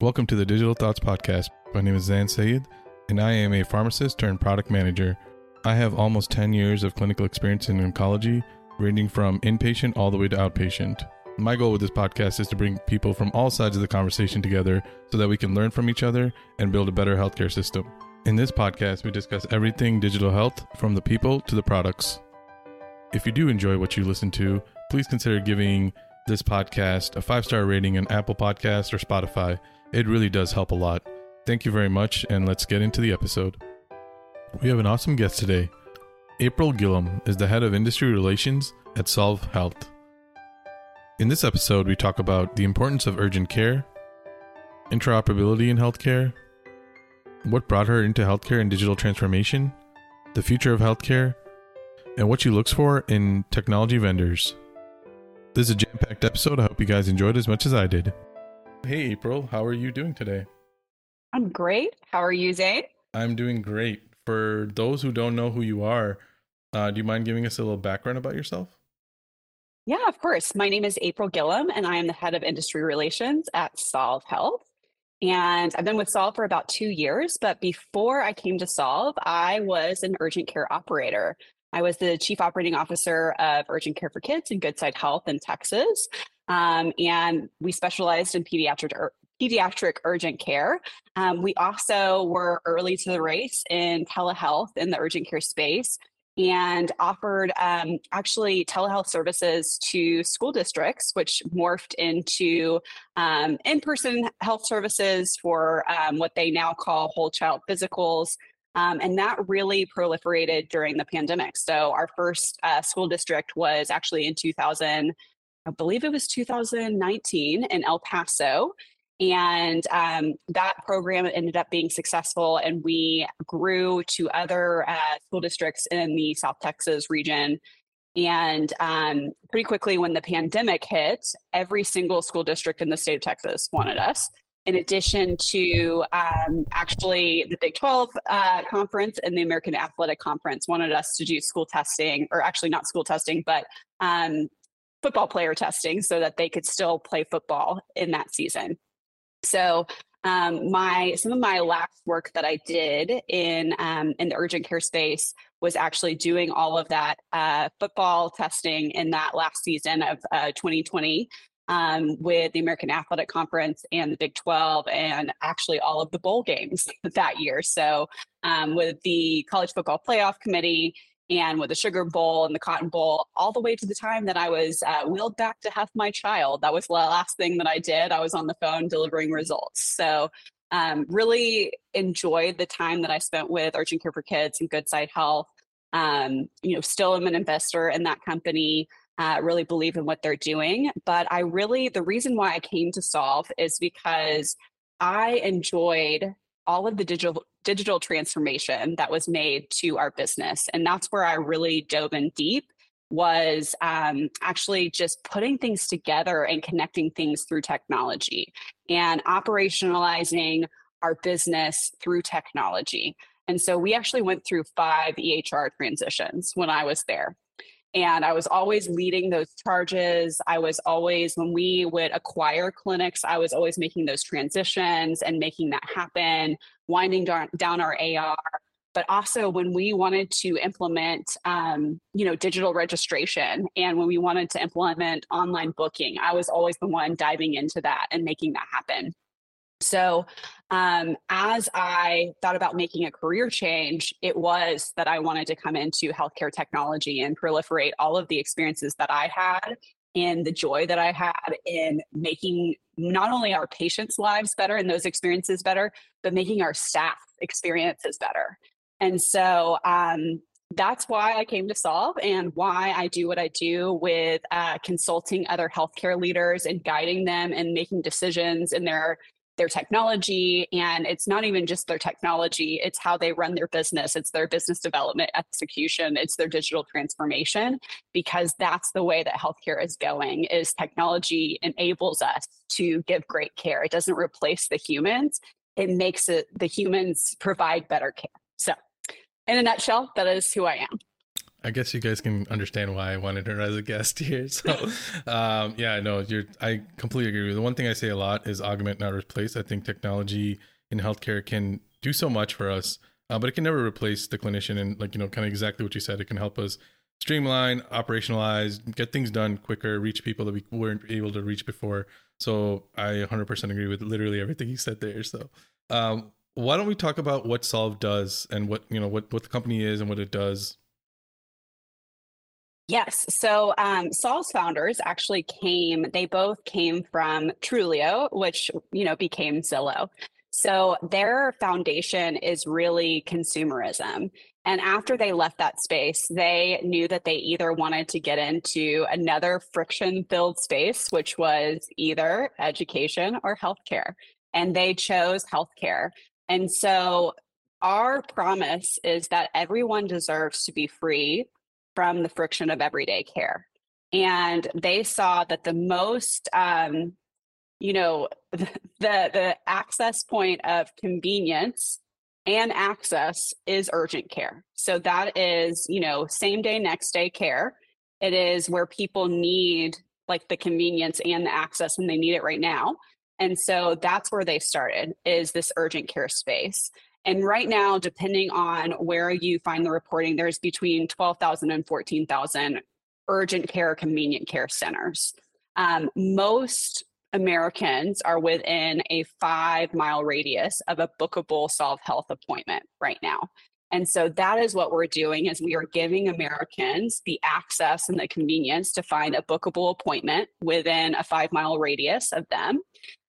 Welcome to the Digital Thoughts Podcast. My name is Zain Syed, and I am a pharmacist turned product manager. I have almost 10 years of clinical experience in oncology, ranging from inpatient all the way to outpatient. My goal with this podcast is to bring people from all sides of the conversation together so that we can learn from each other and build a better healthcare system. In this podcast, we discuss everything digital health from the people to the products. If you do enjoy what you listen to, please consider giving this podcast a five star rating on Apple Podcasts or Spotify. It really does help a lot. Thank you very much, and let's get into the episode. We have an awesome guest today. April Gillam is the head of industry relations at Solv Health. In this episode, we talk about the importance of urgent care, interoperability in healthcare, what brought her into healthcare and digital transformation, the future of healthcare, and what she looks for in technology vendors. This is a jam packed episode. I hope you guys enjoyed as much as I did. Hey, April, how are you doing today? I'm great. How are you, Zain? I'm doing great. For those who don't know who you are, uh, do you mind giving us a little background about yourself? Yeah, of course. My name is April Gillam, and I am the head of industry relations at Solv Health. And I've been with Solv for about two years. But before I came to Solv, I was an urgent care operator. I was the chief operating officer of Urgent Care for Kids and Goodside Health in Texas. Um, and we specialized in pediatric ur- pediatric urgent care. Um, we also were early to the race in telehealth in the urgent care space and offered um, actually telehealth services to school districts, which morphed into um, in person health services for um, what they now call whole child physicals. Um, and that really proliferated during the pandemic. So, our first uh, school district was actually in 2000, I believe it was 2019 in El Paso. And um, that program ended up being successful, and we grew to other uh, school districts in the South Texas region. And um, pretty quickly, when the pandemic hit, every single school district in the state of Texas wanted us in addition to um, actually the Big 12 uh, conference and the American Athletic Conference wanted us to do school testing, or actually not school testing, but um, football player testing so that they could still play football in that season. So um, my some of my last work that I did in um, in the urgent care space was actually doing all of that uh, football testing in that last season of uh, 2020 um, with the American Athletic Conference and the Big 12, and actually all of the bowl games that year. So, um, with the College Football Playoff Committee and with the Sugar Bowl and the Cotton Bowl, all the way to the time that I was uh, wheeled back to have my child. That was the last thing that I did. I was on the phone delivering results. So, um, really enjoyed the time that I spent with Urgent Care for Kids and Goodside Health. Um, you know, still am an investor in that company uh, really believe in what they're doing. But I really, the reason why I came to Solv is because I enjoyed all of the digital digital transformation that was made to our business, and that's where I really dove in deep. Was um, actually just putting things together and connecting things through technology and operationalizing our business through technology. And so we actually went through five EHR transitions when I was there. And I was always leading those charges. I was always, when we would acquire clinics, I was always making those transitions and making that happen, winding down, our AR. But also when we wanted to implement, um, you know, digital registration and when we wanted to implement online booking, I was always the one diving into that and making that happen. So, um, as I thought about making a career change, it was that I wanted to come into healthcare technology and proliferate all of the experiences that I had and the joy that I had in making not only our patients' lives better and those experiences better, but making our staff experiences better. And so, um, that's why I came to Solv and why I do what I do with uh, consulting other healthcare leaders and guiding them and making decisions in their their technology and it's not even just their technology it's how they run their business. It's their business development execution. It's their digital transformation because that's the way that healthcare is going is technology enables us to give great care. It doesn't replace the humans. It makes it the humans provide better care. So in a nutshell that is who i am I guess you guys can understand why I wanted her as a guest here. So, um, yeah, no, you're. I completely agree. The one thing I say a lot is augment, not replace. I think technology in healthcare can do so much for us, uh, but it can never replace the clinician. And like you know, kind of exactly what you said, it can help us streamline, operationalize, get things done quicker, reach people that we weren't able to reach before. So I 100% agree with literally everything you said there. So um, why don't we talk about what Solv does and what you know what what the company is and what it does? Yes. So um, Solv's founders actually came. They both came from Trulia, which you know became Zillow. So their foundation is really consumerism. And after they left that space, they knew that they either wanted to get into another friction filled space, which was either education or healthcare. And they chose healthcare. And so our promise is that everyone deserves to be free from the friction of everyday care. And they saw that the most, um, you know, the, the access point of convenience and access is urgent care. So that is, you know, same day, next day care. It is where people need like the convenience and the access and they need it right now. And so that's where they started is this urgent care space. And right now, depending on where you find the reporting, there's between 12,000 and 14,000 urgent care, convenient care centers. Um, most Americans are within a five mile radius of a bookable Solv Health appointment right now. And so that is what we're doing is we are giving Americans the access and the convenience to find a bookable appointment within a 5 mile radius of them.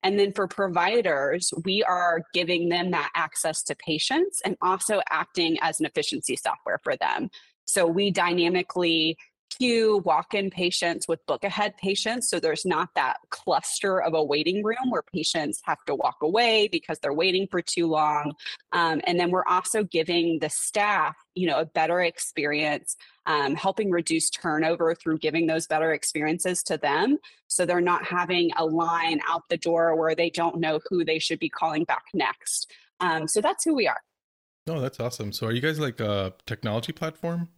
And then for providers, we are giving them that access to patients and also acting as an efficiency software for them. So we dynamically queue walk-in patients with book ahead patients. So there's not that cluster of a waiting room where patients have to walk away because they're waiting for too long. Um, and then we're also giving the staff you know a better experience um, helping reduce turnover through giving those better experiences to them. So they're not having a line out the door where they don't know who they should be calling back next. Um, so that's who we are. No that's awesome. So are you guys like a technology platform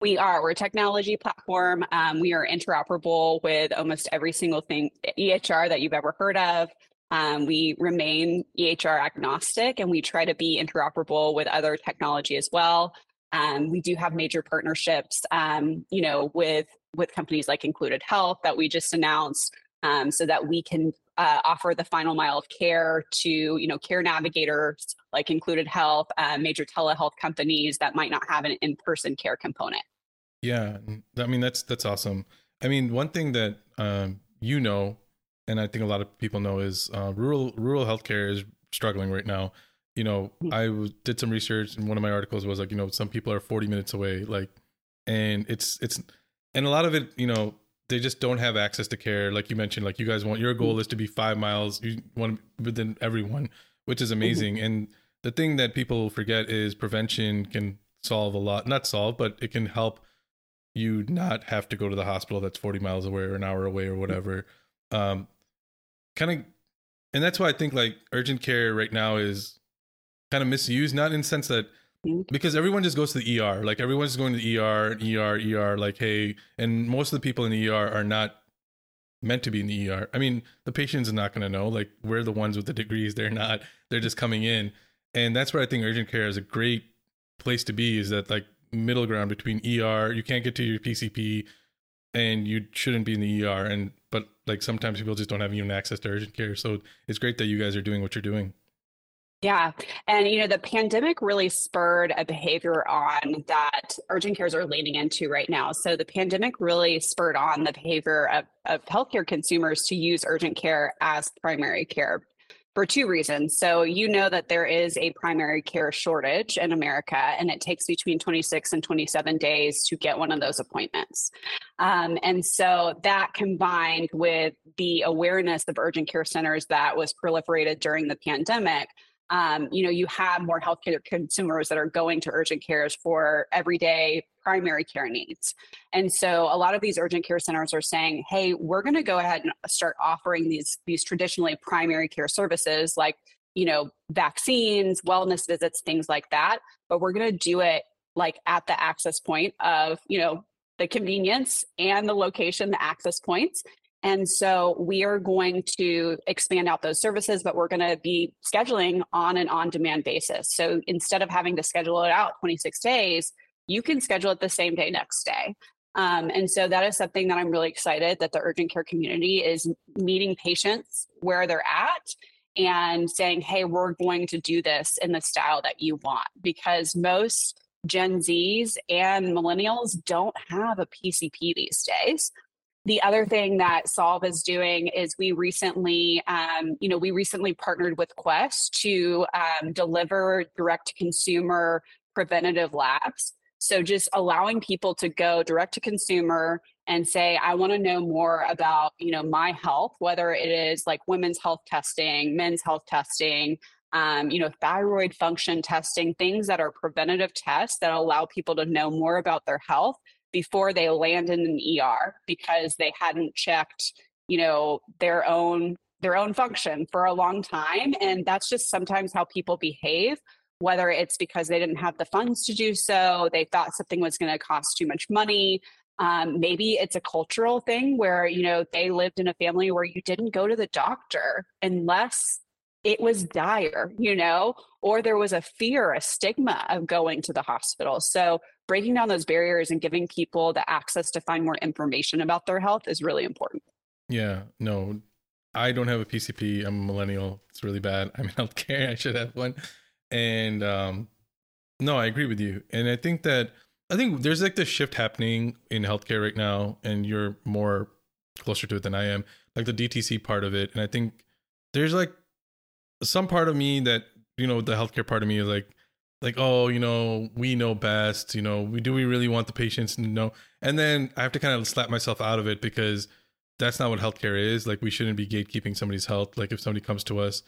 we are. We're a technology platform. Um, we are interoperable with almost every single thing EHR that you've ever heard of. Um, we remain EHR agnostic and we try to be interoperable with other technology as well. Um, we do have major partnerships, um, you know, with with companies like Included Health that we just announced, um, so that we can uh, offer the final mile of care to you know care navigators like Included Health, uh, major telehealth companies that might not have an in person care component. Yeah, I mean that's that's awesome. I mean, one thing that um, you know, and I think a lot of people know, is uh, rural rural healthcare is struggling right now. You know, mm-hmm. I did some research, and one of my articles was like, you know, some people are 40 minutes away, like, and it's it's, and a lot of it, you know, they just don't have access to care. Like you mentioned, like you guys want your goal is to be five miles, you want within everyone, which is amazing. And the thing that people forget is prevention can solve a lot, not solve, but it can help you not have to go to the hospital that's 40 miles away or an hour away or whatever. Um, kind of, and that's why I think like urgent care right now is kind of misused, not in the sense that. Because everyone just goes to the ER, like everyone's going to the ER, ER, ER, like, hey, and most of the people in the ER are not meant to be in the ER. I mean, the patient's are not going to know, like, we're the ones with the degrees, they're not, they're just coming in. And that's where I think urgent care is a great place to be is that like middle ground between ER. You can't get to your PCP, and you shouldn't be in the ER. And but like sometimes people just don't have even access to urgent care. So it's great that you guys are doing what you're doing. Yeah. And, you know, the pandemic really spurred a behavior on that urgent cares are leaning into right now. So the pandemic really spurred on the behavior of, of healthcare consumers to use urgent care as primary care for two reasons. So, you know that there is a primary care shortage in America, and it takes between 26 and 27 days to get one of those appointments. Um, and so, that combined with the awareness of urgent care centers that was proliferated during the pandemic um, you know, you have more healthcare consumers that are going to urgent cares for everyday primary care needs. And so a lot of these urgent care centers are saying, hey, we're going to go ahead and start offering these, these traditionally primary care services like, you know, vaccines, wellness visits, things like that. But we're going to do it like at the access point of, you know, the convenience and the location, the access points. And so we are going to expand out those services, but we're going to be scheduling on an on demand basis. So instead of having to schedule it out 26 days, you can schedule it the same day next day. Um, and so that is something that I'm really excited that the urgent care community is meeting patients where they're at and saying, hey, we're going to do this in the style that you want. Because most Gen Zs and millennials don't have a PCP these days. The other thing that Solv is doing is we recently, um, you know, we recently partnered with Quest to um, deliver direct to consumer preventative labs. So just allowing people to go direct to consumer and say, I want to know more about, you know, my health, whether it is like women's health testing, men's health testing, um, you know, thyroid function testing, things that are preventative tests that allow people to know more about their health before they land in an ER because they hadn't checked, you know, their own their own function for a long time and that's just sometimes how people behave whether it's because they didn't have the funds to do so they thought something was going to cost too much money um, maybe it's a cultural thing where you know they lived in a family where you didn't go to the doctor unless it was dire, you know, or there was a fear, a stigma of going to the hospital. So breaking down those barriers and giving people the access to find more information about their health is really important. Yeah, no, I don't have a PCP. I'm a millennial. It's really bad. I'm in healthcare. I should have one. And um, no, I agree with you. And I think that I think there's like this shift happening in healthcare right now, and you're more closer to it than I am, like the DTC part of it. And I think there's like some part of me that you know the healthcare part of me is like like oh you know we know best you know we do we really want the patients to know? And then i have to kind of slap myself out of it because that's not what healthcare is. Like we shouldn't be gatekeeping somebody's health. Like if somebody comes to us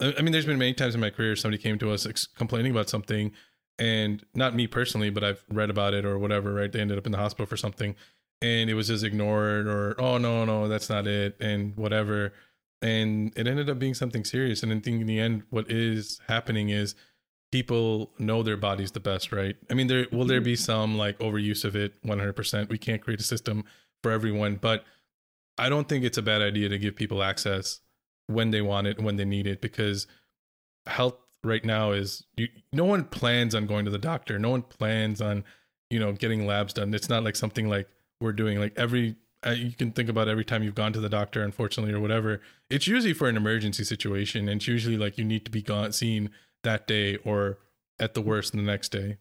i mean there's been many times in my career somebody came to us ex- complaining about something and not me personally but i've read about it or whatever right? They ended up in the hospital for something and it was just ignored or oh no no that's not it and whatever. And it ended up being something serious. And I think in the end, what is happening is people know their bodies the best, right? I mean, there will there be some like overuse of it, one hundred percent. We can't create a system for everyone, but I don't think it's a bad idea to give people access when they want it when they need it because health right now is you, no one plans on going to the doctor no one plans on you know getting labs done it's not like something like we're doing like every uh, you can think about every time you've gone to the doctor, unfortunately, or whatever. It's usually for an emergency situation, and it's usually like you need to be gone seen that day, or at the worst, the next day.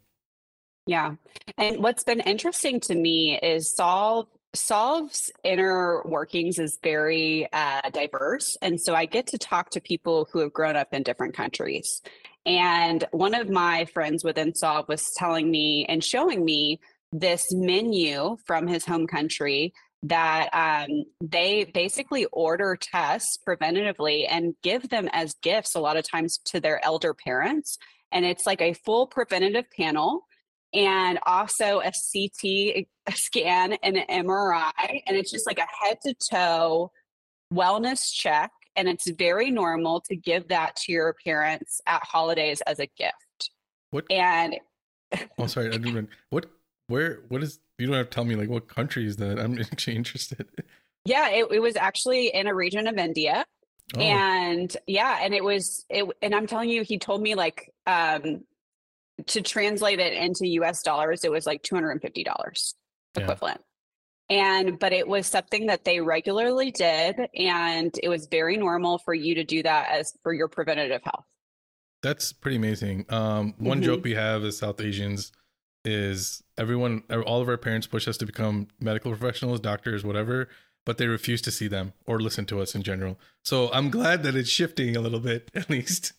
Yeah, and what's been interesting to me is Solv Solv's inner workings is very uh, diverse, and so I get to talk to people who have grown up in different countries. And one of my friends within Solv was telling me and showing me this menu from his home country that um, they basically order tests preventatively and give them as gifts a lot of times to their elder parents. And it's like a full preventative panel and also a CT scan and an MRI. And it's just like a head to toe wellness check. And it's very normal to give that to your parents at holidays as a gift. What? And oh, sorry, I didn't. What? Where? What is you don't have to tell me like what country is that. I'm actually interested. Yeah, it, it was actually in a region of India. Oh. And yeah, and it was it and I'm telling you, he told me like um to translate it into US dollars, it was like $250 equivalent. Yeah. And but it was something that they regularly did and it was very normal for you to do that as for your preventative health. That's pretty amazing. Um one mm-hmm. joke we have as South Asians is everyone all of our parents push us to become medical professionals doctors whatever but they refuse to see them or listen to us in general. So i'm glad that it's shifting a little bit at least.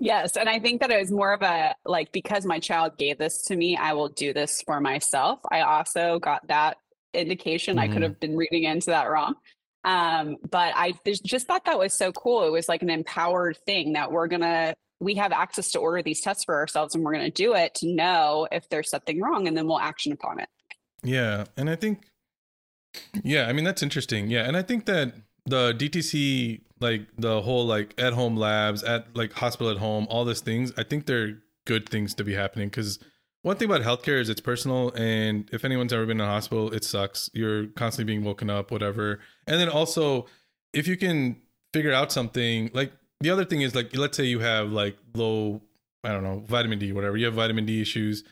Yes and i think that it was more of a like because my child gave this to me i will do this for myself. I also got that indication. Mm. i could mm-hmm. have been reading into that wrong. Um, but i just thought that was so cool. It was like an empowered thing that we're gonna we have access to order these tests for ourselves and we're going to do it to know if there's something wrong and then we'll action upon it. Yeah. And I think, yeah, I mean, that's interesting. Yeah. And I think that the DTC, like the whole like at home labs, at like hospital at home, all these things, I think they're good things to be happening because one thing about healthcare is it's personal and if anyone's ever been in a hospital it sucks you're constantly being woken up whatever and then also if you can figure out something like the other thing is like let's say you have like low i don't know vitamin d whatever. You have vitamin d issues.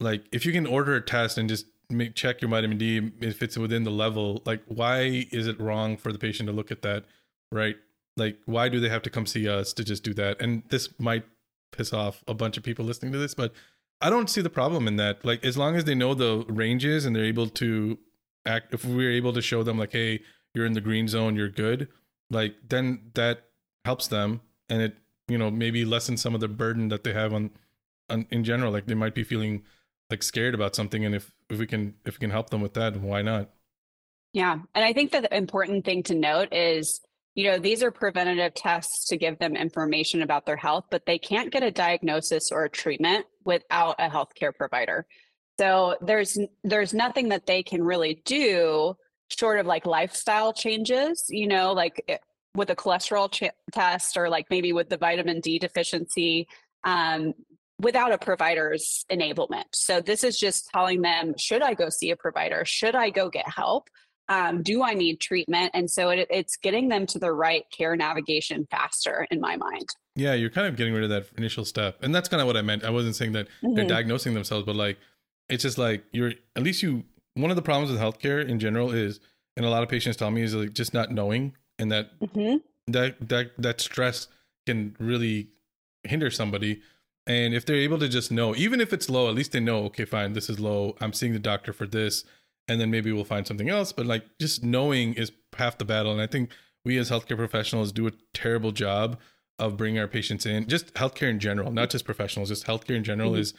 Like if you can order a test and just make check your vitamin d if it's within the level like why is it wrong for the patient to look at that right? Like why do they have to come see us to just do that? And this might piss off a bunch of people listening to this but i don't see the problem in that. Like as long as they know the ranges and they're able to act if we're able to show them like hey you're in the green zone you're good like then that helps them and it you know maybe lessens some of the burden that they have on, on in general. Like they might be feeling like scared about something and if if we can if we can help them with that why not? Yeah and i think that the important thing to note is you know these are preventative tests to give them information about their health but they can't get a diagnosis or a treatment without a healthcare provider. So there's there's nothing that they can really do short of like lifestyle changes you know like eh, with a cholesterol ch- test or like maybe with the vitamin d deficiency um, without a provider's enablement so this is just telling them should i go see a provider should i go get help um, do I need treatment? And so it, it's getting them to the right care navigation faster in my mind. Yeah, you're kind of getting rid of that initial step. And that's kind of what I meant. I wasn't saying that mm-hmm. they're diagnosing themselves, but like, it's just like you're, at least you, one of the problems with healthcare in general is, and a lot of patients tell me is like just not knowing and that, mm-hmm. that, that, that stress can really hinder somebody. And if they're able to just know, even if it's low, at least they know, okay, fine, this is low. I'm seeing the doctor for this and then maybe we'll find something else. But like just knowing is half the battle. And I think we as healthcare professionals do a terrible job of bringing our patients in. Just healthcare in general, not just professionals, just healthcare in general mm-hmm. is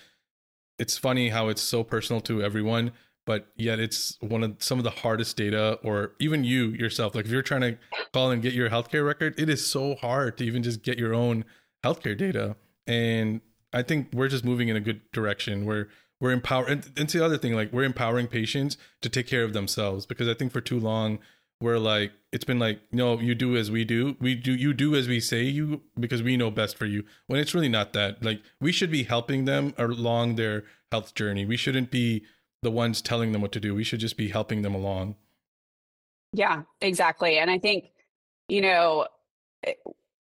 it's funny how it's so personal to everyone, but yet it's one of some of the hardest data or even you yourself. Like if you're trying to call and get your healthcare record, it is so hard to even just get your own healthcare data. And I think we're just moving in a good direction where we're empowering and, and the other thing like we're empowering patients to take care of themselves because i think for too long we're like it's been like no you do as we do we do you do as we say you because we know best for you when it's really not that like we should be helping them along their health journey we shouldn't be the ones telling them what to do. We should just be helping them along. Yeah exactly. And i think you know eh,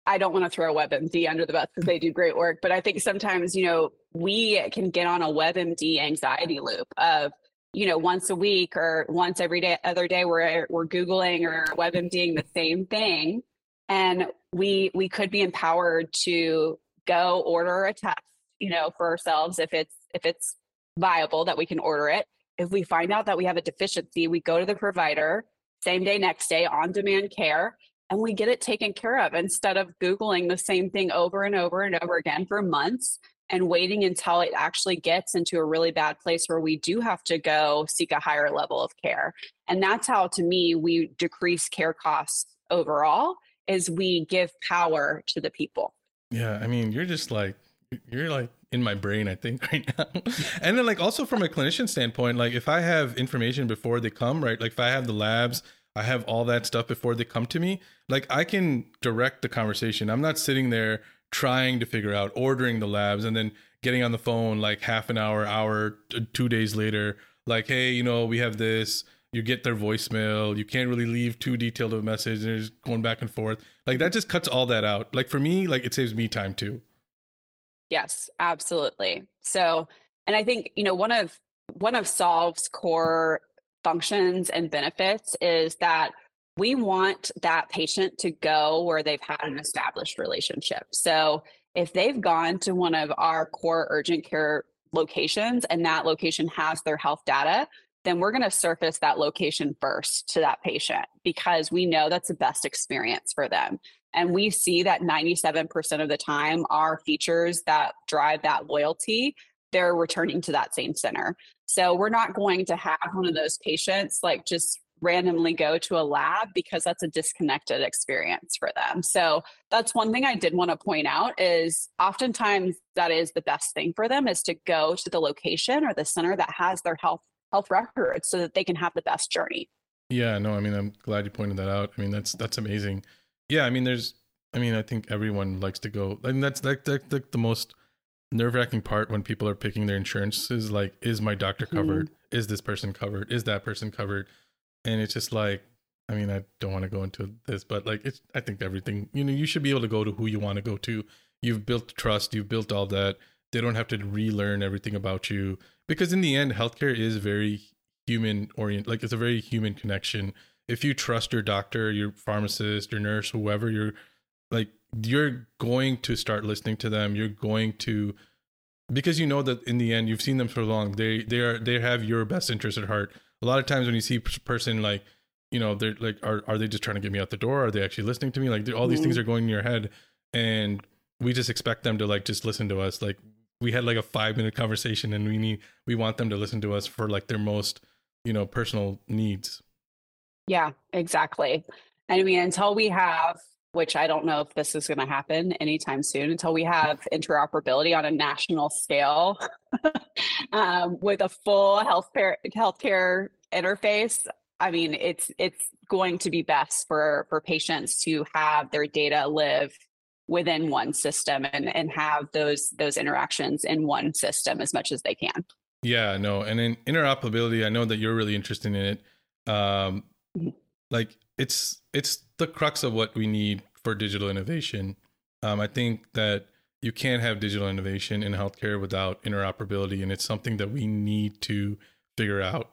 I don't want to throw WebMD under the bus because they do great work, but I think sometimes, you know, we can get on a WebMD anxiety loop of, you know, once a week or once every day, other day, we're eh, we're googling or WebMDing the same thing, and we we could be empowered to go order a test, you know, for ourselves if it's if it's viable that we can order it. If we find out that we have a deficiency, we go to the provider same day, next day, on demand care and we get it taken care of instead of Googling the same thing over and over and over again for months and waiting until it actually gets into a really bad place where we do have to go seek a higher level of care. And that's how, to me, we decrease care costs overall is we give power to the people. Yeah. I mean, you're just like, you're like in my brain, I think, right now. and then, like, also from a clinician standpoint, like, if I have information before they come, right? Like, if I have the labs, I have all that stuff before they come to me. Like I can direct the conversation. I'm not sitting there trying to figure out ordering the labs and then getting on the phone like half an hour, hour, two days later, like, hey, you know, we have this. You get their voicemail. You can't really leave too detailed of a message. And it's going back and forth. Like that just cuts all that out. Like for me, like it saves me time too. Yes, absolutely. So, and I think, you know, one of one of Solv's core functions and benefits is that we want that patient to go where they've had an established relationship. So if they've gone to one of our core urgent care locations and that location has their health data, then we're going to surface that location first to that patient because we know that's the best experience for them. And we see that 97% of the time, our features that drive that loyalty, they're returning to that same center. So we're not going to have one of those patients like just randomly go to a lab because that's a disconnected experience for them. So that's one thing I did want to point out is oftentimes that is the best thing for them is to go to the location or the center that has their health health records so that they can have the best journey. Yeah, no, I mean I'm glad you pointed that out. I mean that's that's amazing. Yeah, I mean there's I mean I think everyone likes to go I mean that's like, like, like the most nerve wracking part when people are picking their insurances. Like, is my doctor Mm-hmm. covered? Is this person covered? Is that person covered? And it's just like, I mean, I don't want to go into this, but like, it's, I think everything, you know, you should be able to go to who you want to go to. You've built trust, you've built all that. They don't have to relearn everything about you because in the end, healthcare is very human orient, like it's a very human connection. If you trust your doctor, your pharmacist, your nurse, whoever you're like, you're going to start listening to them. You're going to because you know that in the end you've seen them for long they they are they have your best interest at heart. A lot of times when you see a person like you know they're like are, are they just trying to get me out the door? Are they actually listening to me? Like all these Mhm. things are going in your head and we just expect them to like just listen to us. Like we had like a five minute conversation and we need we want them to listen to us for like their most you know personal needs Yeah, exactly. I mean, until we have, which I don't know if this is going to happen anytime soon, until we have interoperability on a national scale um, with a full healthcare healthcare interface. I mean, it's it's going to be best for for patients to have their data live within one system and and have those those interactions in one system as much as they can. Yeah, no, and in interoperability, I know that you're really interested in it. Um. Like it's it's the crux of what we need for digital innovation. Um, I think that you can't have digital innovation in healthcare without interoperability, and it's something that we need to figure out.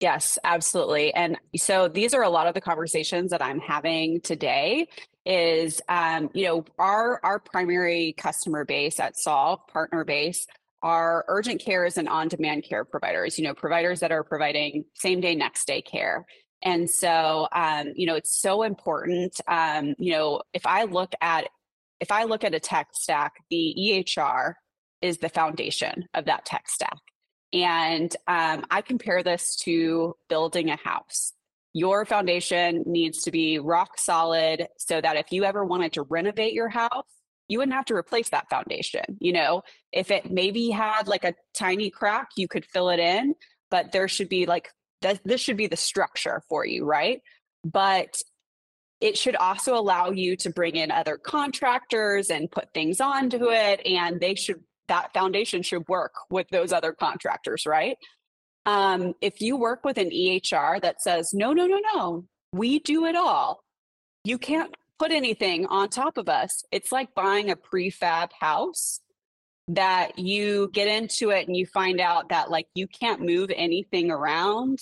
Yes, absolutely. And so these are a lot of the conversations that I'm having today is um, you know, our our primary customer base at Solv, partner base, are urgent cares and on-demand care providers, you know, providers that are providing same day, next day care. And so um, you know, it's so important. Um, you know, if I look at if I look at a tech stack, the EHR is the foundation of that tech stack. And um, I compare this to building a house. Your foundation needs to be rock solid so that if you ever wanted to renovate your house, you wouldn't have to replace that foundation. You know, if it maybe had like a tiny crack, you could fill it in, but there should be like, th- this should be the structure for you, right? But it should also allow you to bring in other contractors and put things onto it and they should that foundation should work with those other contractors right um, if you work with an ehr that says no no no no we do it all you can't put anything on top of us it's like buying a prefab house that you get into it and you find out that like you can't move anything around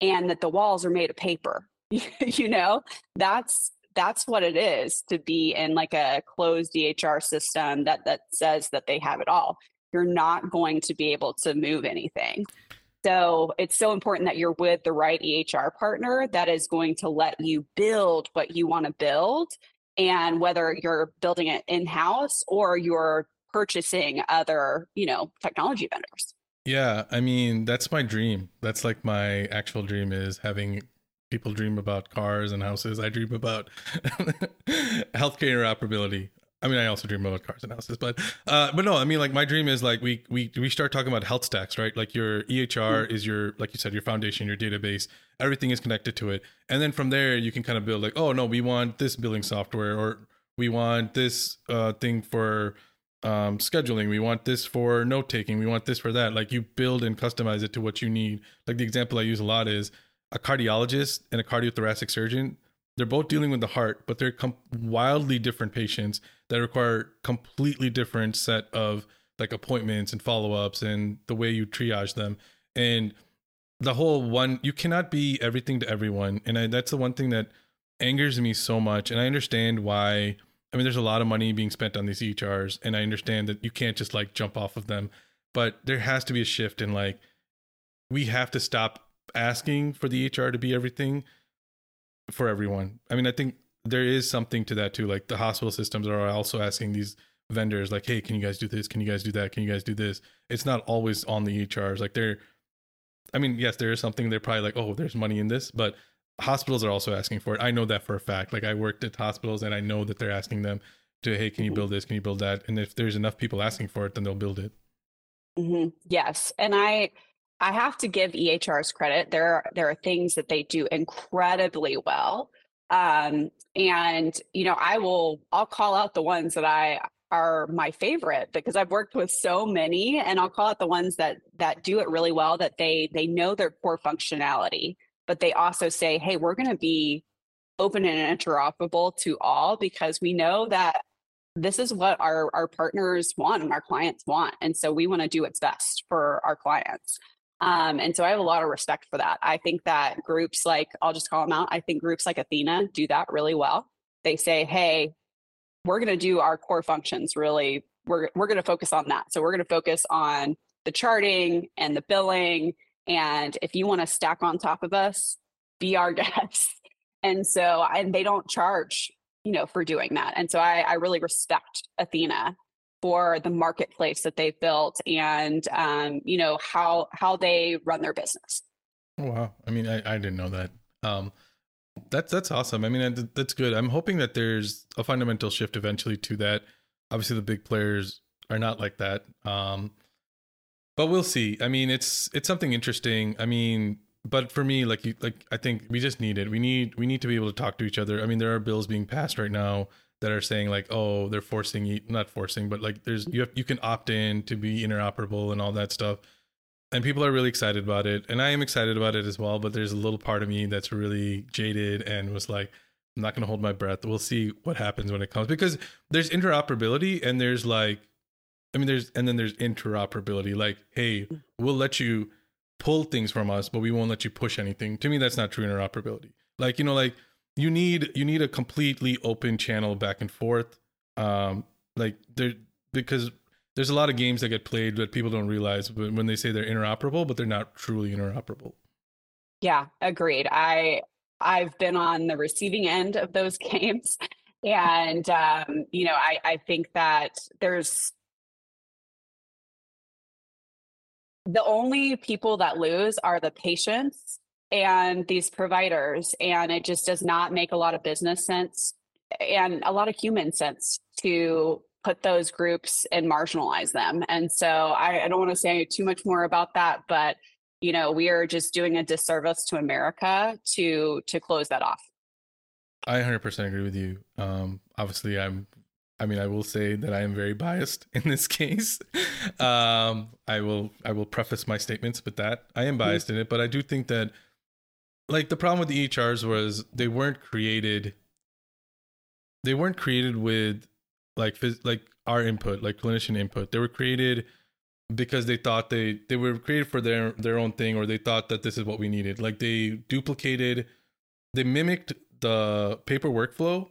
and that the walls are made of paper you know that's that's what it is to be in like a closed EHR system that that says that they have it all. You're not going to be able to move anything. So it's so important that you're with the right EHR partner that is going to let you build what you want to build. And whether you're building it in-house or you're purchasing other, you know, technology vendors. Yeah, I mean that's my dream. That's like my actual dream is having people dream about cars and houses. I dream about healthcare interoperability. I mean, I also dream about cars and houses, but uh, but no, I mean, like my dream is like we we we start talking about health stacks, right? Like your EHR is your like you said, your foundation, your database, everything is connected to it, and then from there you can kind of build like, oh no, we want this billing software, or we want this uh, thing for um, scheduling, we want this for note taking, we want this for that. Like you build and customize it to what you need. Like the example I use a lot is a cardiologist and a cardiothoracic surgeon they're both dealing with the heart but they're com- wildly different patients that require completely different set of like appointments and follow-ups and the way you triage them. And the whole one you cannot be everything to everyone. And I, that's the one thing that angers me so much. And i understand why i mean there's a lot of money being spent on these ehrs and i understand that you can't just like jump off of them. But there has to be a shift in like we have to stop asking for the hr to be everything for everyone. I mean, I think there is something to that too. Like the hospital systems are also asking these vendors, like, "Hey, can you guys do this? Can you guys do that? Can you guys do this?" It's not always on the EHRs. Like they're, I mean, yes, there is something. They're probably like, "Oh, there's money in this," but hospitals are also asking for it. I know that for a fact. Like I worked at hospitals, and I know that they're asking them to, "Hey, can you build this? Can you build that?" And if there's enough people asking for it, then they'll build it. Mm-hmm. Yes, and I I have to give EHRs credit. There are, there are things that they do incredibly well. Um, and you know, I will I'll call out the ones that I are my favorite because I've worked with so many and I'll call out the ones that that do it really well that they they know their core functionality but they also say hey we're going to be open and interoperable to all because we know that this is what our our partners want and our clients want and so we want to do what's best for our clients um, and so I have a lot of respect for that. I think that groups like, I'll just call them out. I think groups like Athena do that really well. They say, hey, we're going to do our core functions really. We're, we're going to focus on that. So we're going to focus on the charting and the billing. And if you want to stack on top of us, be our guest. And so, and they don't charge, you know, for doing that. And so I, I really respect Athena for the marketplace that they've built and um, you know how how they run their business. Oh, wow, I mean, I, I didn't know that. Um, that's that's awesome. I mean, that's good. I'm hoping that there's a fundamental shift eventually to that. Obviously, the big players are not like that. Um, but we'll see. I mean, it's it's something interesting. I mean, but for me, like you, like I think we just need it. We need we need to be able to talk to each other. I mean, there are bills being passed right now that are saying like, oh, they're forcing you, not forcing, but like there's you have you can opt in to be interoperable and all that stuff. And people are really excited about it, and I am excited about it as well. But there's a little part of me that's really jaded and was like, I'm not going to hold my breath. We'll see what happens when it comes because there's interoperability and there's like, I mean, there's and then there's interoperability. Like, hey, we'll let you pull things from us, but we won't let you push anything. To me, that's not true interoperability. Like, you know, like you need you need a completely open channel back and forth. Um like there because there's a lot of games that get played that people don't realize when they say they're interoperable but they're not truly interoperable. Yeah agreed. I i've been on the receiving end of those games and um you know i i think that there's the only people that lose are the patients and these providers and it just does not make a lot of business sense and a lot of human sense to put those groups and marginalize them and so I, I don't want to say too much more about that but you know we are just doing a disservice to america to to close that off i 100% agree with you um obviously i'm I mean, I will say that I am very biased in this case. um, I will I will preface my statements with that. I am mm-hmm. biased mm-hmm. in it, but I do think that like the problem with the EHRs was they weren't created they weren't created with like phys- like our input, like clinician input. They were created because they thought they they were created for their their own thing or they thought that this is what we needed. Like they duplicated they mimicked the paper workflow,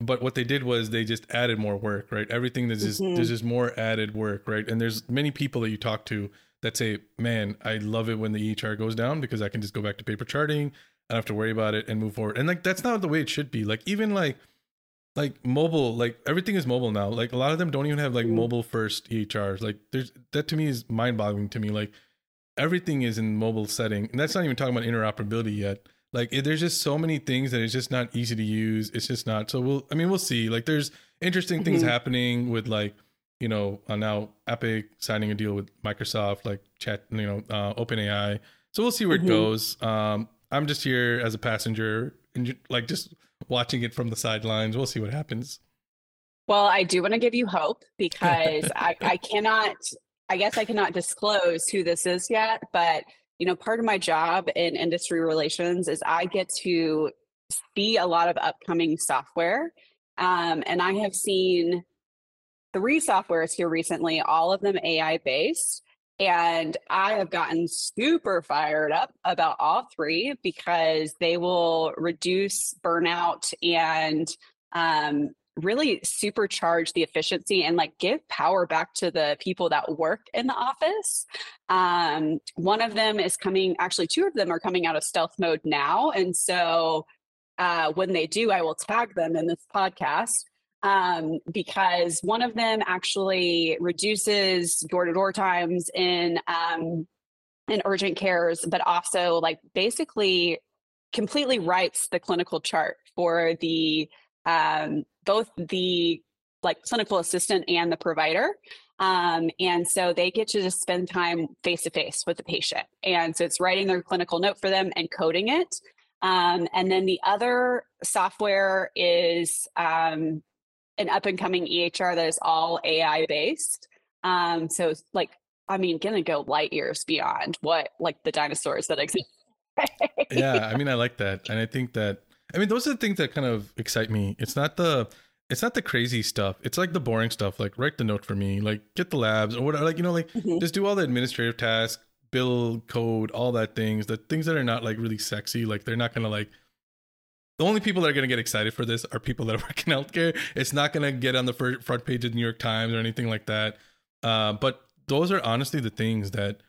but what they did was they just added more work, right? Everything that's just mm-hmm. there's just more added work, right? And there's many people that you talk to that say, man, I love it when the EHR goes down because I can just go back to paper charting. I don't have to worry about it and move forward. And like that's not the way it should be. Like even like like mobile, like everything is mobile now. Like a lot of them don't even have like mm-hmm. mobile first EHRs. Like there's that to me is mind boggling to me. Like everything is in mobile setting. And that's not even talking about interoperability yet. Like it, there's just so many things that it's just not easy to use. It's just not. So we'll I mean we'll see. Like there's interesting things mm-hmm. happening with like you know, uh, now Epic signing a deal with Microsoft, like chat, you know, uh, OpenAI. So we'll see where mm-hmm. it goes. Um, I'm just here as a passenger and like just watching it from the sidelines. We'll see what happens. Well, I do want to give you hope because I, I cannot, I guess I cannot disclose who this is yet, but you know, part of my job in industry relations is I get to see a lot of upcoming software. Um, and I have seen three softwares here recently, all of them AI based. And I have gotten super fired up about all three because they will reduce burnout and um, really supercharge the efficiency and like give power back to the people that work in the office. Um, one of them is coming, actually, two of them are coming out of stealth mode now. And so uh, when they do, I will tag them in this podcast um, because one of them actually reduces door-to-door times in um, in urgent cares, but also like basically completely writes the clinical chart for the um, both the like clinical assistant and the provider. Um, and so they get to just spend time face to face with the patient. And so it's writing their clinical note for them and coding it. Um, and then the other software is um, an up and coming EHR that is all AI based. Um, so like, I mean, gonna go light years beyond what like the dinosaurs that exist. yeah, I mean, I like that, and I think that I mean those are the things that kind of excite me. It's not the it's not the crazy stuff. It's like the boring stuff. Like write the note for me. Like get the labs or whatever. Like you know, like mm-hmm. just do all the administrative tasks, bill code, all that things. The things that are not like really sexy. Like they're not gonna like. The only people that are gonna get excited for this are people that work in healthcare. It's not gonna get on the front page of the New York Times or anything like that. Uh, but those are honestly the things that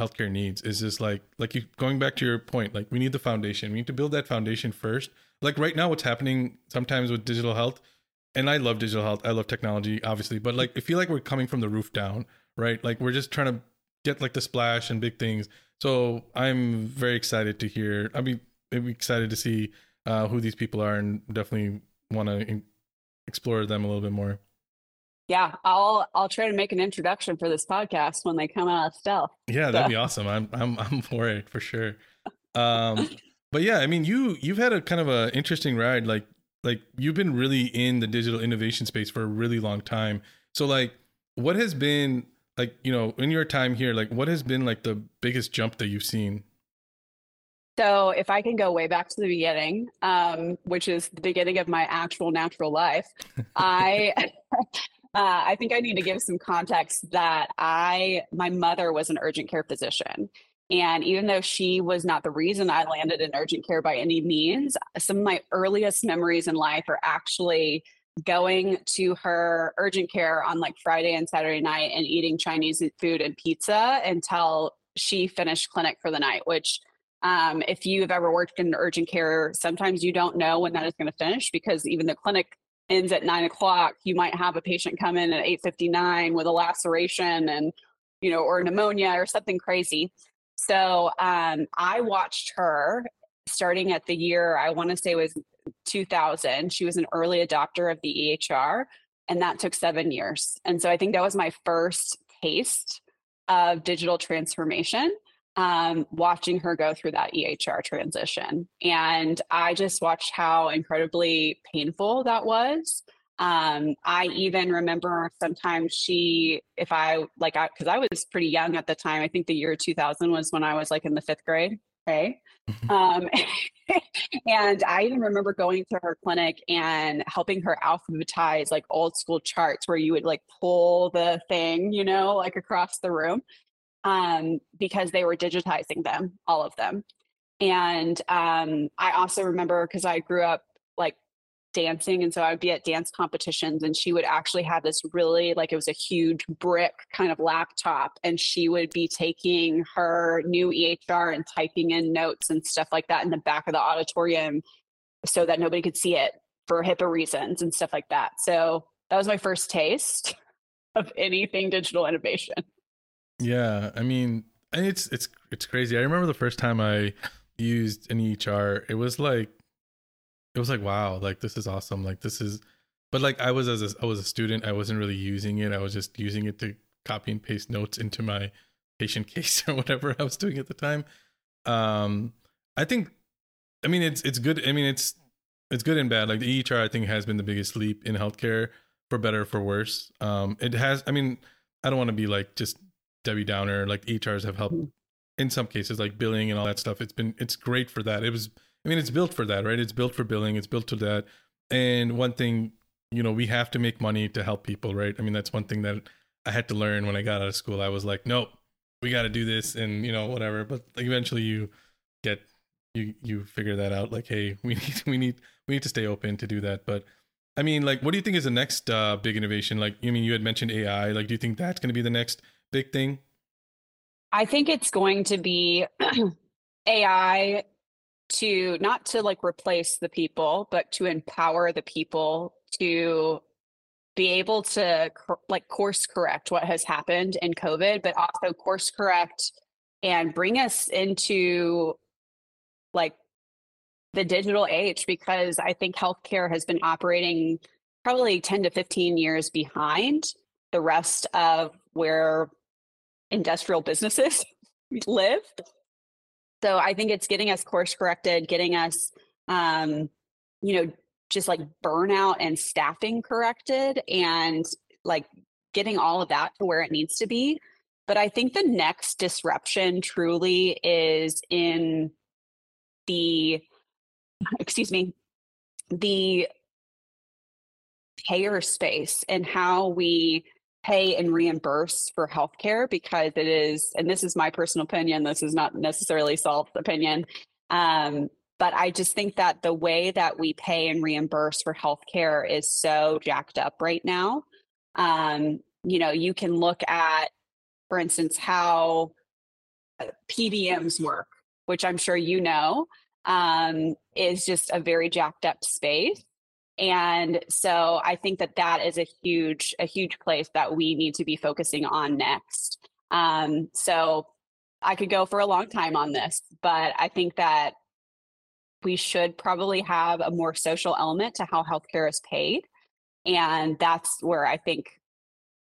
healthcare needs. Is just like like you going back to your point. Like we need the foundation. We need to build that foundation first. Like right now, what's happening sometimes with digital health and I love digital health. I love technology, obviously, but like I feel like we're coming from the roof down, right? Like we're just trying to get like the splash and big things. So I'm very excited to hear. I mean, I'm excited to see uh, who these people are, and definitely want to in- explore them a little bit more. Yeah, I'll I'll try to make an introduction for this podcast when they come out of stealth. Yeah, that'd be awesome. I'm I'm I'm for it for sure. Um, but yeah, I mean, you you've had a kind of a interesting ride. Like like you've been really in the digital innovation space for a really long time. So like what has been like, you know, in your time here, like what has been like the biggest jump that you've seen? So if I can go way back to the beginning, um, which is the beginning of my actual natural life, I uh, I think I need to give some context that I my mother was an urgent care physician. And even though she was not the reason I landed in urgent care by any means, some of my earliest memories in life are actually going to her urgent care on like Friday and Saturday night and eating Chinese food and pizza until she finished clinic for the night, which um, if you've ever worked in urgent care, sometimes you don't know when that is going to finish because even the clinic ends at nine o'clock. You might have a patient come in at eight fifty nine with a laceration and you know or pneumonia or something crazy. So um, I watched her starting at the year, I want to say was 2000. She was an early adopter of the EHR, and that took seven years. And so I think that was my first taste of digital transformation. Um, watching her go through that EHR transition. And I just watched how incredibly painful that was. Um, I even remember sometimes she, if I like, I, cause I was pretty young at the time. I think the year 2000 was when I was like in the fifth grade. Okay. Mm-hmm. Um, and I even remember going to her clinic and helping her alphabetize like old school charts where you would like pull the thing, you know, like across the room um, because they were digitizing them, all of them. And um, I also remember because I grew up like dancing and so i would be at dance competitions and she would actually have this really like it was a huge brick kind of laptop and she would be taking her new ehr and typing in notes and stuff like that in the back of the auditorium so that nobody could see it for hipaa reasons and stuff like that so that was my first taste of anything digital innovation yeah i mean it's it's it's crazy. I remember the first time i used an ehr it was like it was like wow like this is awesome like this is but like i was as a, I was a student i wasn't really using it i was just using it to copy and paste notes into my patient case or whatever i was doing at the time. Um i think i mean it's it's good i mean it's it's good and bad like the ehr i think has been the biggest leap in healthcare for better for worse. Um it has i mean i don't want to be like just debbie downer like ehrs have helped in some cases like billing and all that stuff it's been it's great for that it was I mean, it's built for that, right? It's built for billing. It's built to that. And one thing, you know, we have to make money to help people, right? I mean, that's one thing that I had to learn when I got out of school. I was like, nope, we got to do this, and you know, whatever. But like, eventually, you get you you figure that out. Like, hey, we need we need we need to stay open to do that. But I mean, like, what do you think is the next uh, big innovation? Like, I mean, you had mentioned AI. Like, do you think that's going to be the next big thing? I think it's going to be AI to not to like replace the people, but to empower the people to be able to like course correct what has happened in COVID, but also course correct and bring us into like the digital age because I think healthcare has been operating probably 10 to 15 years behind the rest of where industrial businesses live. So I think it's getting us course corrected, getting us, um, you know, just like burnout and staffing corrected and like getting all of that to where it needs to be. But I think the next disruption truly is in the, excuse me, the payer space and how we pay and reimburse for healthcare because it is, and this is my personal opinion, this is not necessarily Solv's opinion. Um, but I just think that the way that we pay and reimburse for healthcare is so jacked up right now. Um, you know, you can look at, for instance, how uh, PBMs work, which I'm sure you know, um, is just a very jacked up space. And so I think that that is a huge, a huge place that we need to be focusing on next. Um, so I could go for a long time on this, but I think that we should probably have a more social element to how healthcare is paid. And that's where I think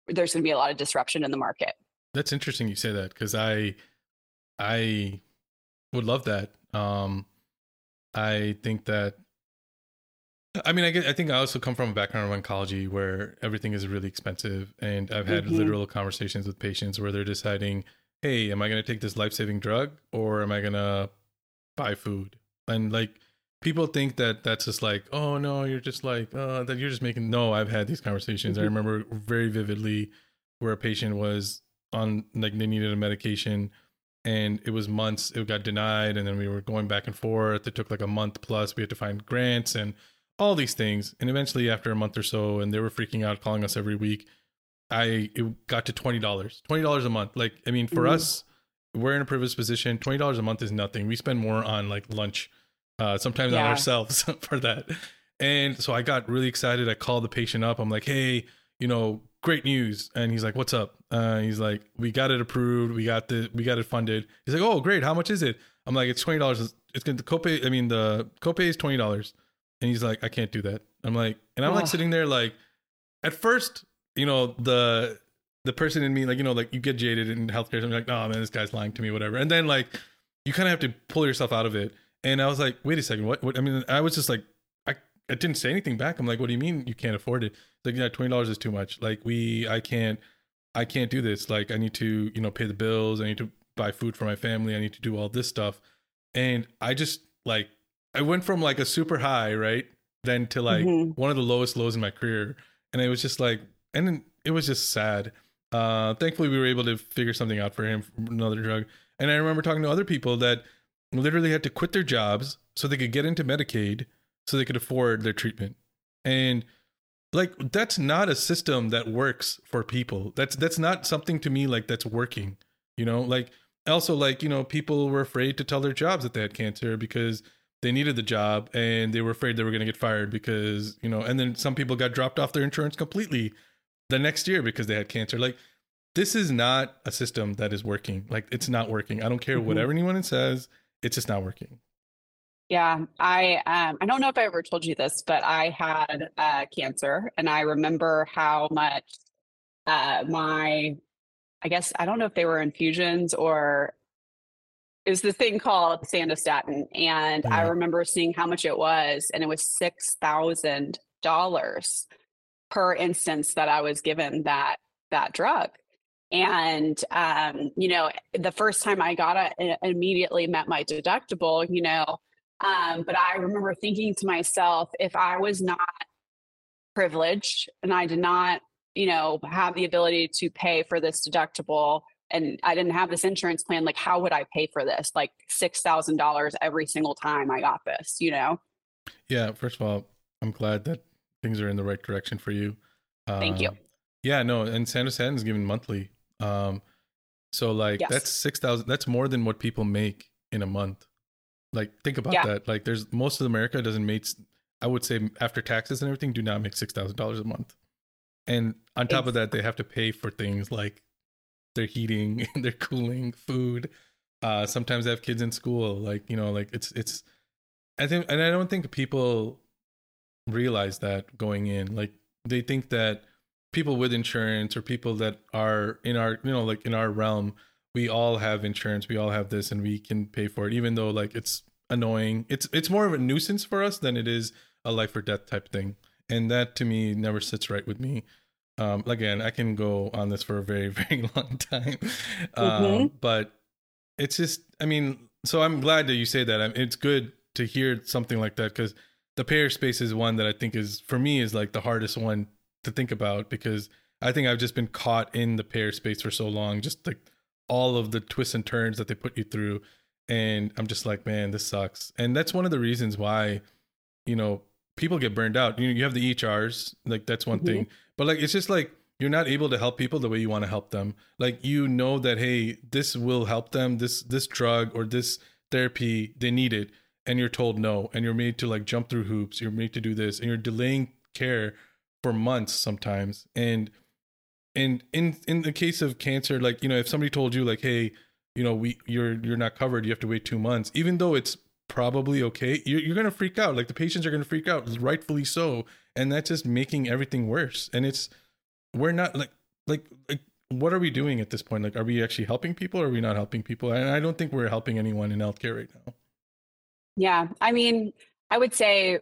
there's going to be a lot of disruption in the market. That's interesting you say that because I, I would love that. Um, I think that I mean, I, get, I think I also come from a background of oncology where everything is really expensive, and I've had mm-hmm. literal conversations with patients where they're deciding, "Hey, am I going to take this life-saving drug, or am I going to buy food?" And like, people think that that's just like, "Oh no, you're just like, uh, that you're just making." No, I've had these conversations. Mm-hmm. I remember very vividly where a patient was on like they needed a medication and it was months it got denied and then we were going back and forth it took like a month plus we had to find grants and all these things. And eventually, after a month or so, and they were freaking out, calling us every week, I it got to twenty dollars. Twenty dollars a month. Like, I mean, for mm-hmm. us, we're in a privileged position. Twenty dollars a month is nothing. We spend more on like lunch, uh, sometimes yeah. on ourselves for that. And so I got really excited. I called the patient up. I'm like, hey, you know, great news. And he's like, what's up? Uh, he's like, we got it approved. We got the, we got it funded. He's like, oh, great. How much is it? I'm like, it's twenty dollars. It's going to copay. I mean, the copay is twenty dollars. And he's like, I can't do that. I'm like, and I'm like sitting there like, at first, you know, the the person in me, like, you know, like you get jaded in healthcare. I'm like, oh man, this guy's lying to me, whatever. And then like, you kind of have to pull yourself out of it. And I was like, wait a second, what? what? I mean, I was just like, I, I didn't say anything back. I'm like, what do you mean you can't afford it? like, yeah, twenty dollars is too much. Like, we, I can't, I can't do this. Like, I need to, you know, pay the bills. I need to buy food for my family. I need to do all this stuff. And I just like I went from like a super high, right? Then to like mm-hmm. one of the lowest lows in my career. And it was just like, and it was just sad. Uh, thankfully, we were able to figure something out for him, another drug. And I remember talking to other people that literally had to quit their jobs so they could get into Medicaid so they could afford their treatment. And like that's not a system that works for people. That's that's not something to me like that's working. You know, like also like, you know, people were afraid to tell their jobs that they had cancer because they needed the job and they were afraid they were going to get fired because you know and then some people got dropped off their insurance completely the next year because they had cancer. Like this is not a system that is working. Like it's not working. I don't care mm-hmm. whatever anyone says it's just not working. Yeah i um i don't know if i ever told you this but i had uh cancer and i remember how much uh my i guess i don't know if they were infusions or is this thing called Sandostatin. And I remember seeing how much it was, and it was $6,000 per instance that I was given that that drug. And um, you know, the first time I got it, it immediately met my deductible, you know. Um, but I remember thinking to myself, if I was not privileged and I did not, you know, have the ability to pay for this deductible, and I didn't have this insurance plan, like how would I pay for this? Like six thousand dollars every single time I got this, you know? Yeah, first of all, I'm glad that things are in the right direction for you. Thank you. Um, yeah, no, and Sandostatin is given monthly. Um, so like yes. that's six thousand. That's more than what people make in a month. Like think about yeah. that. Like there's most of America doesn't make. I would say after taxes and everything, do not make six thousand dollars a month. And on top it's, of that, they have to pay for things like their heating, and their cooling, food. Uh, sometimes they have kids in school. Like you know, like it's it's. I think, and I don't think people realize that going in. Like they think that people with insurance or people that are in our you know like in our realm, we all have insurance. We all have this, and we can pay for it, even though like it's annoying. It's it's more of a nuisance for us than it is a life or death type thing, and that to me never sits right with me. Um, again, I can go on this for a very very long time, um, mm-hmm. but it's just I mean, so I'm glad that you say that. I mean, it's good to hear something like that because the payer space is one that I think is for me is like the hardest one to think about because I think I've just been caught in the payer space for so long, just like all of the twists and turns that they put you through. And I'm just like, man, this sucks. And that's one of the reasons why, you know, people get burned out. You know, you have the EHRs, like that's one mm-hmm. thing. But like it's just like you're not able to help people the way you want to help them. Like you know that hey, this will help them, this this drug or this therapy, they need it and you're told no and you're made to like jump through hoops you're made to do this and you're delaying care for months sometimes and and in in the case of cancer like you know if somebody told you like hey you know we you're you're not covered you have to wait two months even though it's probably okay. You're, you're gonna freak out. Like the patients are gonna freak out rightfully so. And that's just making everything worse. And it's we're not like like like what are we doing at this point? Like are we actually helping people or are we not helping people? And i don't think we're helping anyone in healthcare right now. Yeah, I mean, I would say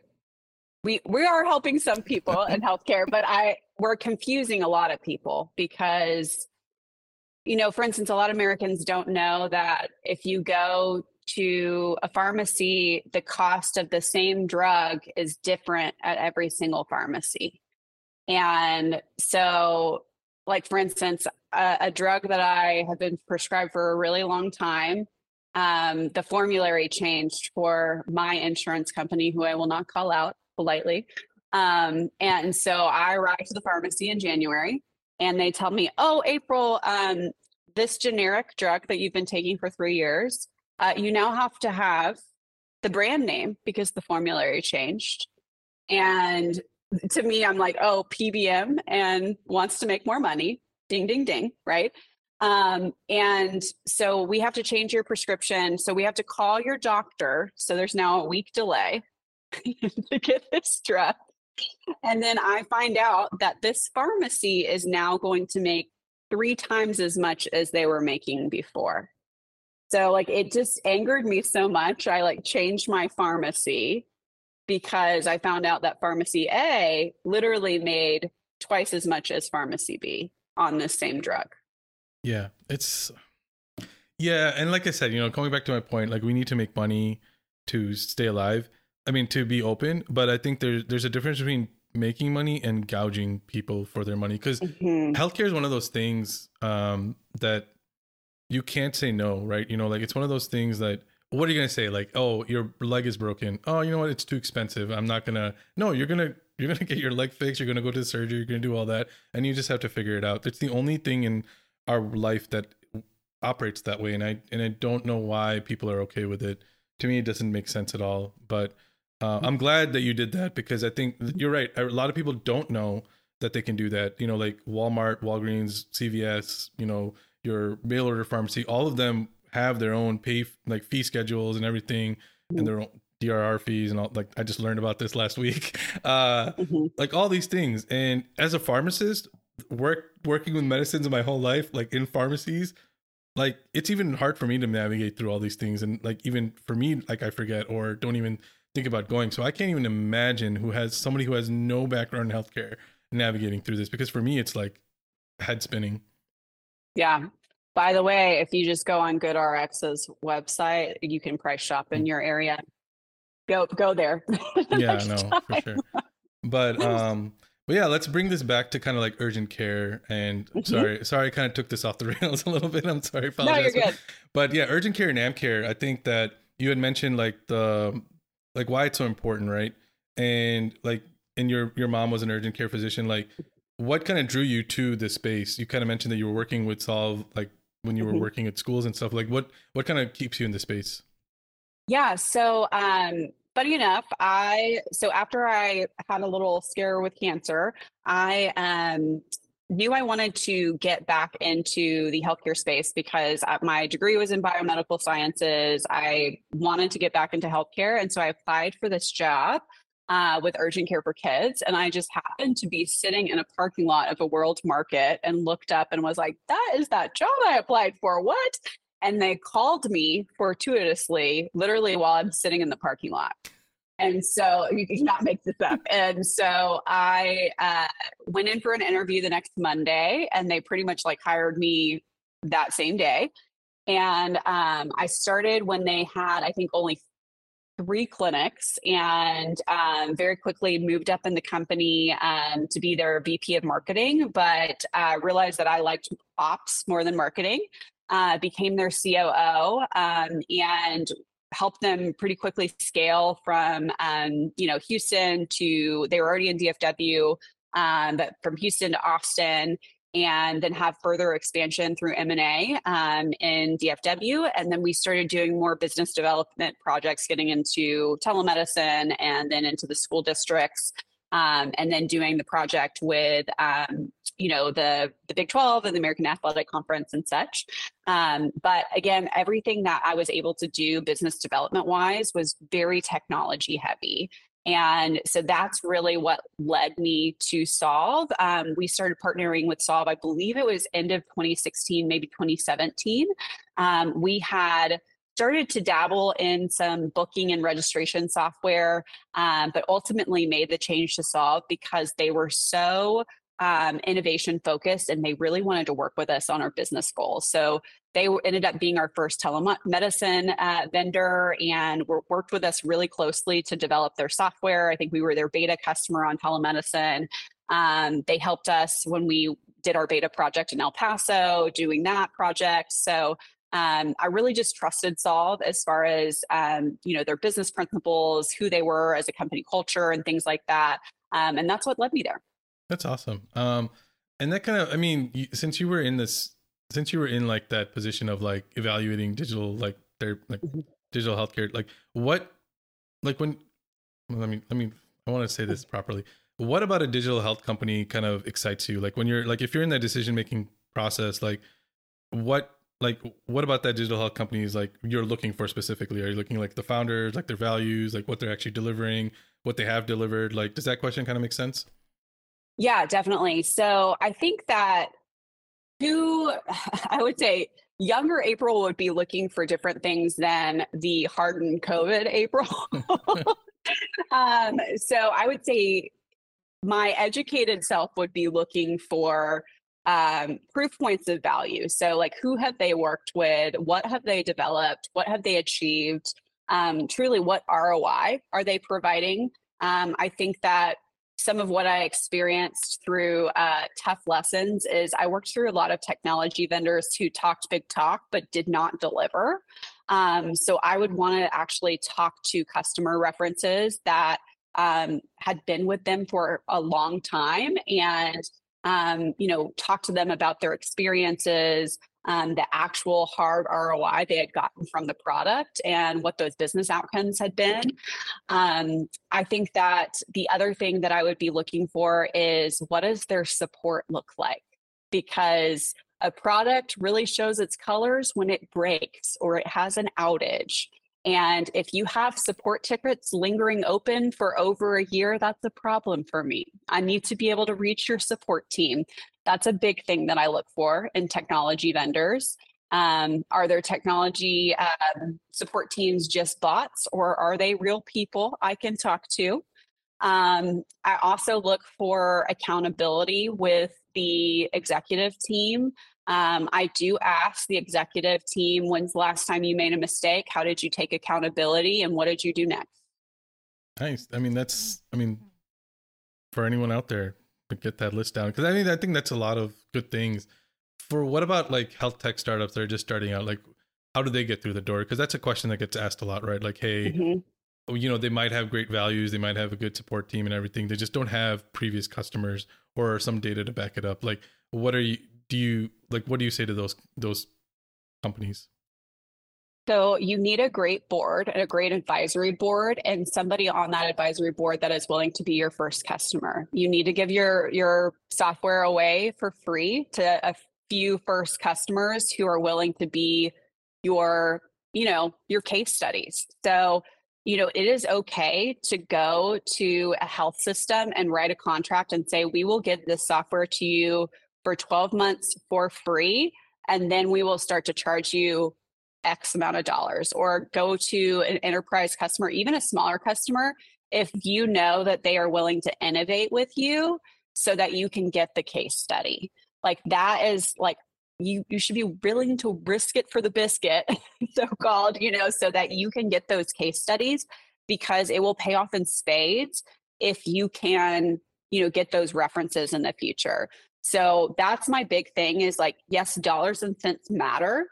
we we are helping some people in healthcare, but I we're confusing a lot of people because you know, for instance, a lot of Americans don't know that if you go to a pharmacy, the cost of the same drug is different at every single pharmacy. And so, like, for instance, a, a drug that I have been prescribed for a really long time um, the formulary changed for my insurance company, who I will not call out politely. Um, and so I arrived to the pharmacy in January and they tell me, oh, April, um, this generic drug that you've been taking for three years, uh, you now have to have the brand name because the formulary changed. And to me, I'm like, oh, PBM and wants to make more money. Ding, ding, ding, right? Um, and so we have to change your prescription. So we have to call your doctor. So there's now a week delay to get this drug. And then I find out that this pharmacy is now going to make three times as much as they were making before. So like it just angered me so much. I like changed my pharmacy because I found out that pharmacy A literally made twice as much as pharmacy B on this same drug. Yeah, it's yeah, and like I said, you know, coming back to my point, like we need to make money to stay alive. I mean, to be open, but I think there's there's a difference between making money and gouging people for their money because mm-hmm. healthcare is one of those things um, that you can't say no, right? You know, like it's one of those things that what are you gonna say? Like, oh, your leg is broken. Oh, you know what? It's too expensive. I'm not gonna. No, you're gonna you're gonna get your leg fixed. You're gonna go to surgery. You're gonna do all that, and you just have to figure it out. It's the only thing in our life that operates that way and i and i don't know why people are okay with it to me it doesn't make sense at all but uh, i'm glad that you did that because i think you're right a lot of people don't know that they can do that you know like walmart walgreens cvs you know your mail order pharmacy all of them have their own pay like fee schedules and everything and their own DIR fees and all like I just learned about this last week. Uh mm-hmm. like all these things. And as a pharmacist, work working with medicines in my whole life, like in pharmacies, like it's even hard for me to navigate through all these things. And like even for me, like I forget or don't even think about going. So I can't even imagine who has somebody who has no background in healthcare navigating through this because for me it's like head spinning. Yeah. By the way, if you just go on GoodRx's website, you can price shop in mm. your area. Go go there. yeah, no, for sure. But um but yeah, let's bring this back to kind of like urgent care. And mm-hmm. sorry, sorry, I kind of took this off the rails a little bit. I'm sorry, apologize. No, you're good. But yeah, urgent care and AmCare. I think that you had mentioned like the like why it's so important, right? And like, and your your mom was an urgent care physician. Like, what kind of drew you to this space? You kind of mentioned that you were working with Solv, like when you were mm-hmm. working at schools and stuff. Like, what what kind of keeps you in the space? Yeah, so um, funny enough, I so after I had a little scare with cancer, I um, knew I wanted to get back into the healthcare space because uh, my degree was in biomedical sciences. I wanted to get back into healthcare, and so I applied for this job. Uh, with urgent care for kids. And I just happened to be sitting in a parking lot of a world market and looked up and was like, that is that job I applied for. What? and they called me fortuitously, literally while I'm sitting in the parking lot. And so you cannot make this up. And so I uh, went in for an interview the next Monday, and they pretty much like hired me that same day. And um, I started when they had, I think, only three clinics and um, very quickly moved up in the company um, to be their VP of marketing, but uh, realized that I liked ops more than marketing. Uh, became their COO um, and helped them pretty quickly scale from um, you know Houston to they were already in DFW, um, but from Houston to Austin and then have further expansion through M&A um, in DFW. And then we started doing more business development projects, getting into telemedicine and then into the school districts. Um, and then doing the project with um, you know the the Big 12 and the American Athletic Conference and such. Um, but again, everything that I was able to do business development wise was very technology heavy. And so that's really what led me to Solv. Um, we started partnering with Solv, I believe it was end of 2016, maybe 2017. Um, we had started to dabble in some booking and registration software, um, but ultimately made the change to Solv because they were so um, innovation focused and they really wanted to work with us on our business goals. So they ended up being our first telemedicine uh, vendor and worked with us really closely to develop their software. I think we were their beta customer on telemedicine. Um, they helped us when we did our beta project in El Paso, doing that project. So um, I really just trusted Solv as far as um, you know their business principles, who they were as a company culture, and things like that. Um, and that's what led me there. That's awesome. Um, and that kind of, I mean, you, since you were in this, since you were in like that position of like evaluating digital, like their like mm-hmm. digital healthcare, like what, like when, well, let me, let me, I want to say this properly. What about a digital health company kind of excites you? Like when you're like, if you're in that decision making process, like what, like what about that digital health company is like you're looking for specifically? Are you looking like the founders, like their values, like what they're actually delivering, what they have delivered? Like, does that question kind of make sense? Yeah, definitely. So I think that who I would say younger April would be looking for different things than the hardened COVID April. um, so I would say my educated self would be looking for um, proof points of value. So, like, who have they worked with? What have they developed? What have they achieved? Um, truly, what ROI are they providing? Um, I think that some of what I experienced through uh, tough lessons is I worked through a lot of technology vendors who talked big talk but did not deliver. Um, so I would want to actually talk to customer references that um, had been with them for a long time and um, you know talk to them about their experiences um, the actual hard ROI they had gotten from the product and what those business outcomes had been. Um, I think that the other thing that I would be looking for is what does their support look like? Because a product really shows its colors when it breaks or it has an outage. And if you have support tickets lingering open for over a year, that's a problem for me. I need to be able to reach your support team. That's a big thing that I look for in technology vendors. Um, are their technology um, support teams just bots or are they real people I can talk to? Um, I also look for accountability with the executive team. Um, I do ask the executive team, when's the last time you made a mistake? How did you take accountability and what did you do next? Nice. I mean, that's, I mean, for anyone out there get that list down, because I mean, I think that's a lot of good things. For what about like health tech startups that are just starting out? Like, how do they get through the door? Because that's a question that gets asked a lot, right? Like, hey, mm-hmm. you know, they might have great values, they might have a good support team and everything. They just don't have previous customers or some data to back it up. Like, what are you, do you like what do you say to those those companies so you need a great board and a great advisory board and somebody on that advisory board that is willing to be your first customer. You need to give your your software away for free to a few first customers who are willing to be your, you know, your case studies. So, you know, it is okay to go to a health system and write a contract and say, we will give this software to you for 12 months for free. And then we will start to charge you X amount of dollars, or go to an enterprise customer, even a smaller customer, if you know that they are willing to innovate with you so that you can get the case study. Like that is like you you should be willing to risk it for the biscuit, so called, you know, so that you can get those case studies because it will pay off in spades if you can, you know, get those references in the future. So that's my big thing is like yes, dollars and cents matter,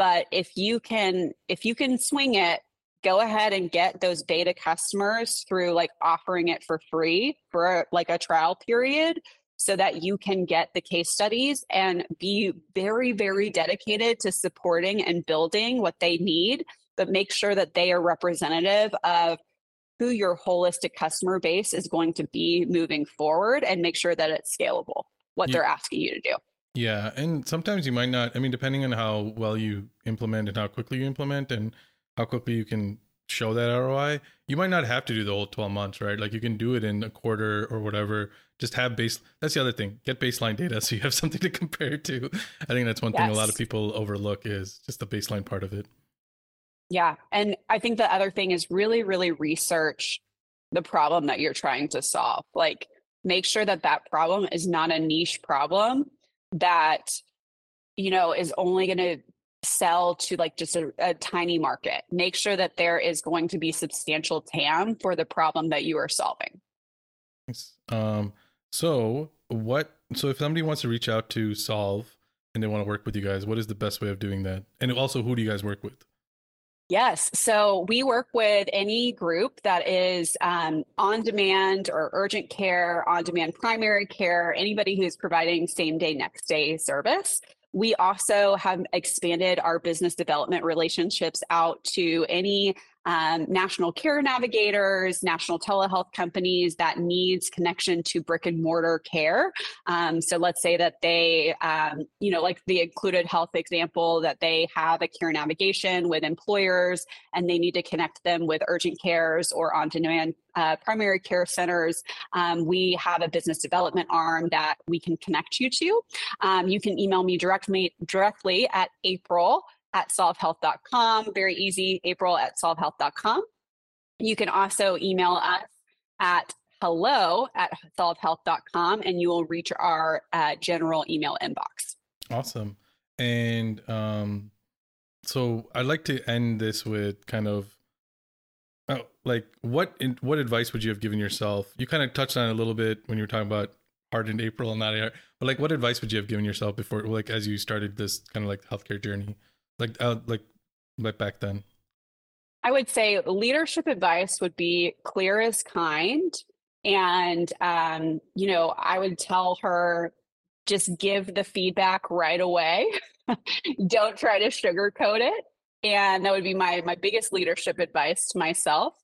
but if you can if you can swing it go ahead and get those beta customers through like offering it for free for like a trial period so that you can get the case studies and be very very dedicated to supporting and building what they need but make sure that they are representative of who your holistic customer base is going to be moving forward and make sure that it's scalable what yeah. they're asking you to do yeah and sometimes you might not i mean depending on how well you implement and how quickly you implement and how quickly you can show that ROI, you might not have to do the whole 12 months, right? Like you can do it in a quarter or whatever. Just have base. That's the other thing. Get baseline data so you have something to compare to. I think that's one yes. thing a lot of people overlook is just the baseline part of it. Yeah. And I think the other thing is really, really research the problem that you're trying to solve. Like make sure that that problem is not a niche problem that, you know, is only going to sell to like just a, a, tiny market. Make sure that there is going to be substantial TAM for the problem that you are solving. Um, so what? So if somebody wants to reach out to Solv and they want to work with you guys, what is the best way of doing that? And also, who do you guys work with? Yes. So we work with any group that is um, on demand or urgent care, on demand primary care, anybody who's providing same day, next day service. We also have expanded our business development relationships out to any um, national care navigators, national telehealth companies that needs connection to brick and mortar care. Um, so let's say that they, um, you know, like the Included Health example, that they have a care navigation with employers and they need to connect them with urgent cares or on demand uh, primary care centers. Um, we have a business development arm that we can connect you to. Um, you can email me directly directly at April at solvhealth.com. Very easy, April at solvhealth.com. You can also email us at hello at solvhealth.com and you will reach our uh, general email inbox. Awesome. And um, so I'd like to end this with kind of uh, like what in, what advice would you have given yourself? You kind of touched on it a little bit when you were talking about hardened April and that, but like what advice would you have given yourself before, like as you started this kind of like healthcare journey? Like uh, like like back then? I would say leadership advice would be clear as kind and um, you know i would tell her just give the feedback right away. Don't try to sugarcoat it. And that would be my my biggest leadership advice to myself.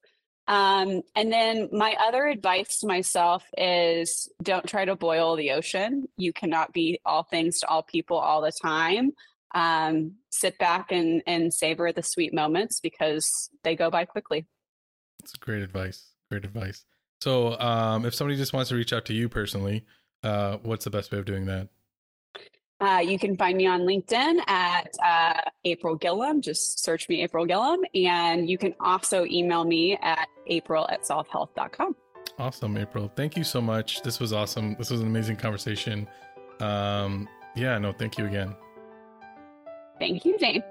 Um, and then my other advice to myself is don't try to boil the ocean. You cannot be all things to all people all the time um, sit back and, and savor the sweet moments because they go by quickly. That's great advice. Great advice. So, um, if somebody just wants to reach out to you personally, uh, what's the best way of doing that? Uh, you can find me on LinkedIn at uh, April Gillam. Just search me, April Gillam. And you can also email me at april at solvhealth.com. Awesome, April. Thank you so much. This was awesome. This was an amazing conversation. Um, yeah, no, thank you again. Thank you, Zain.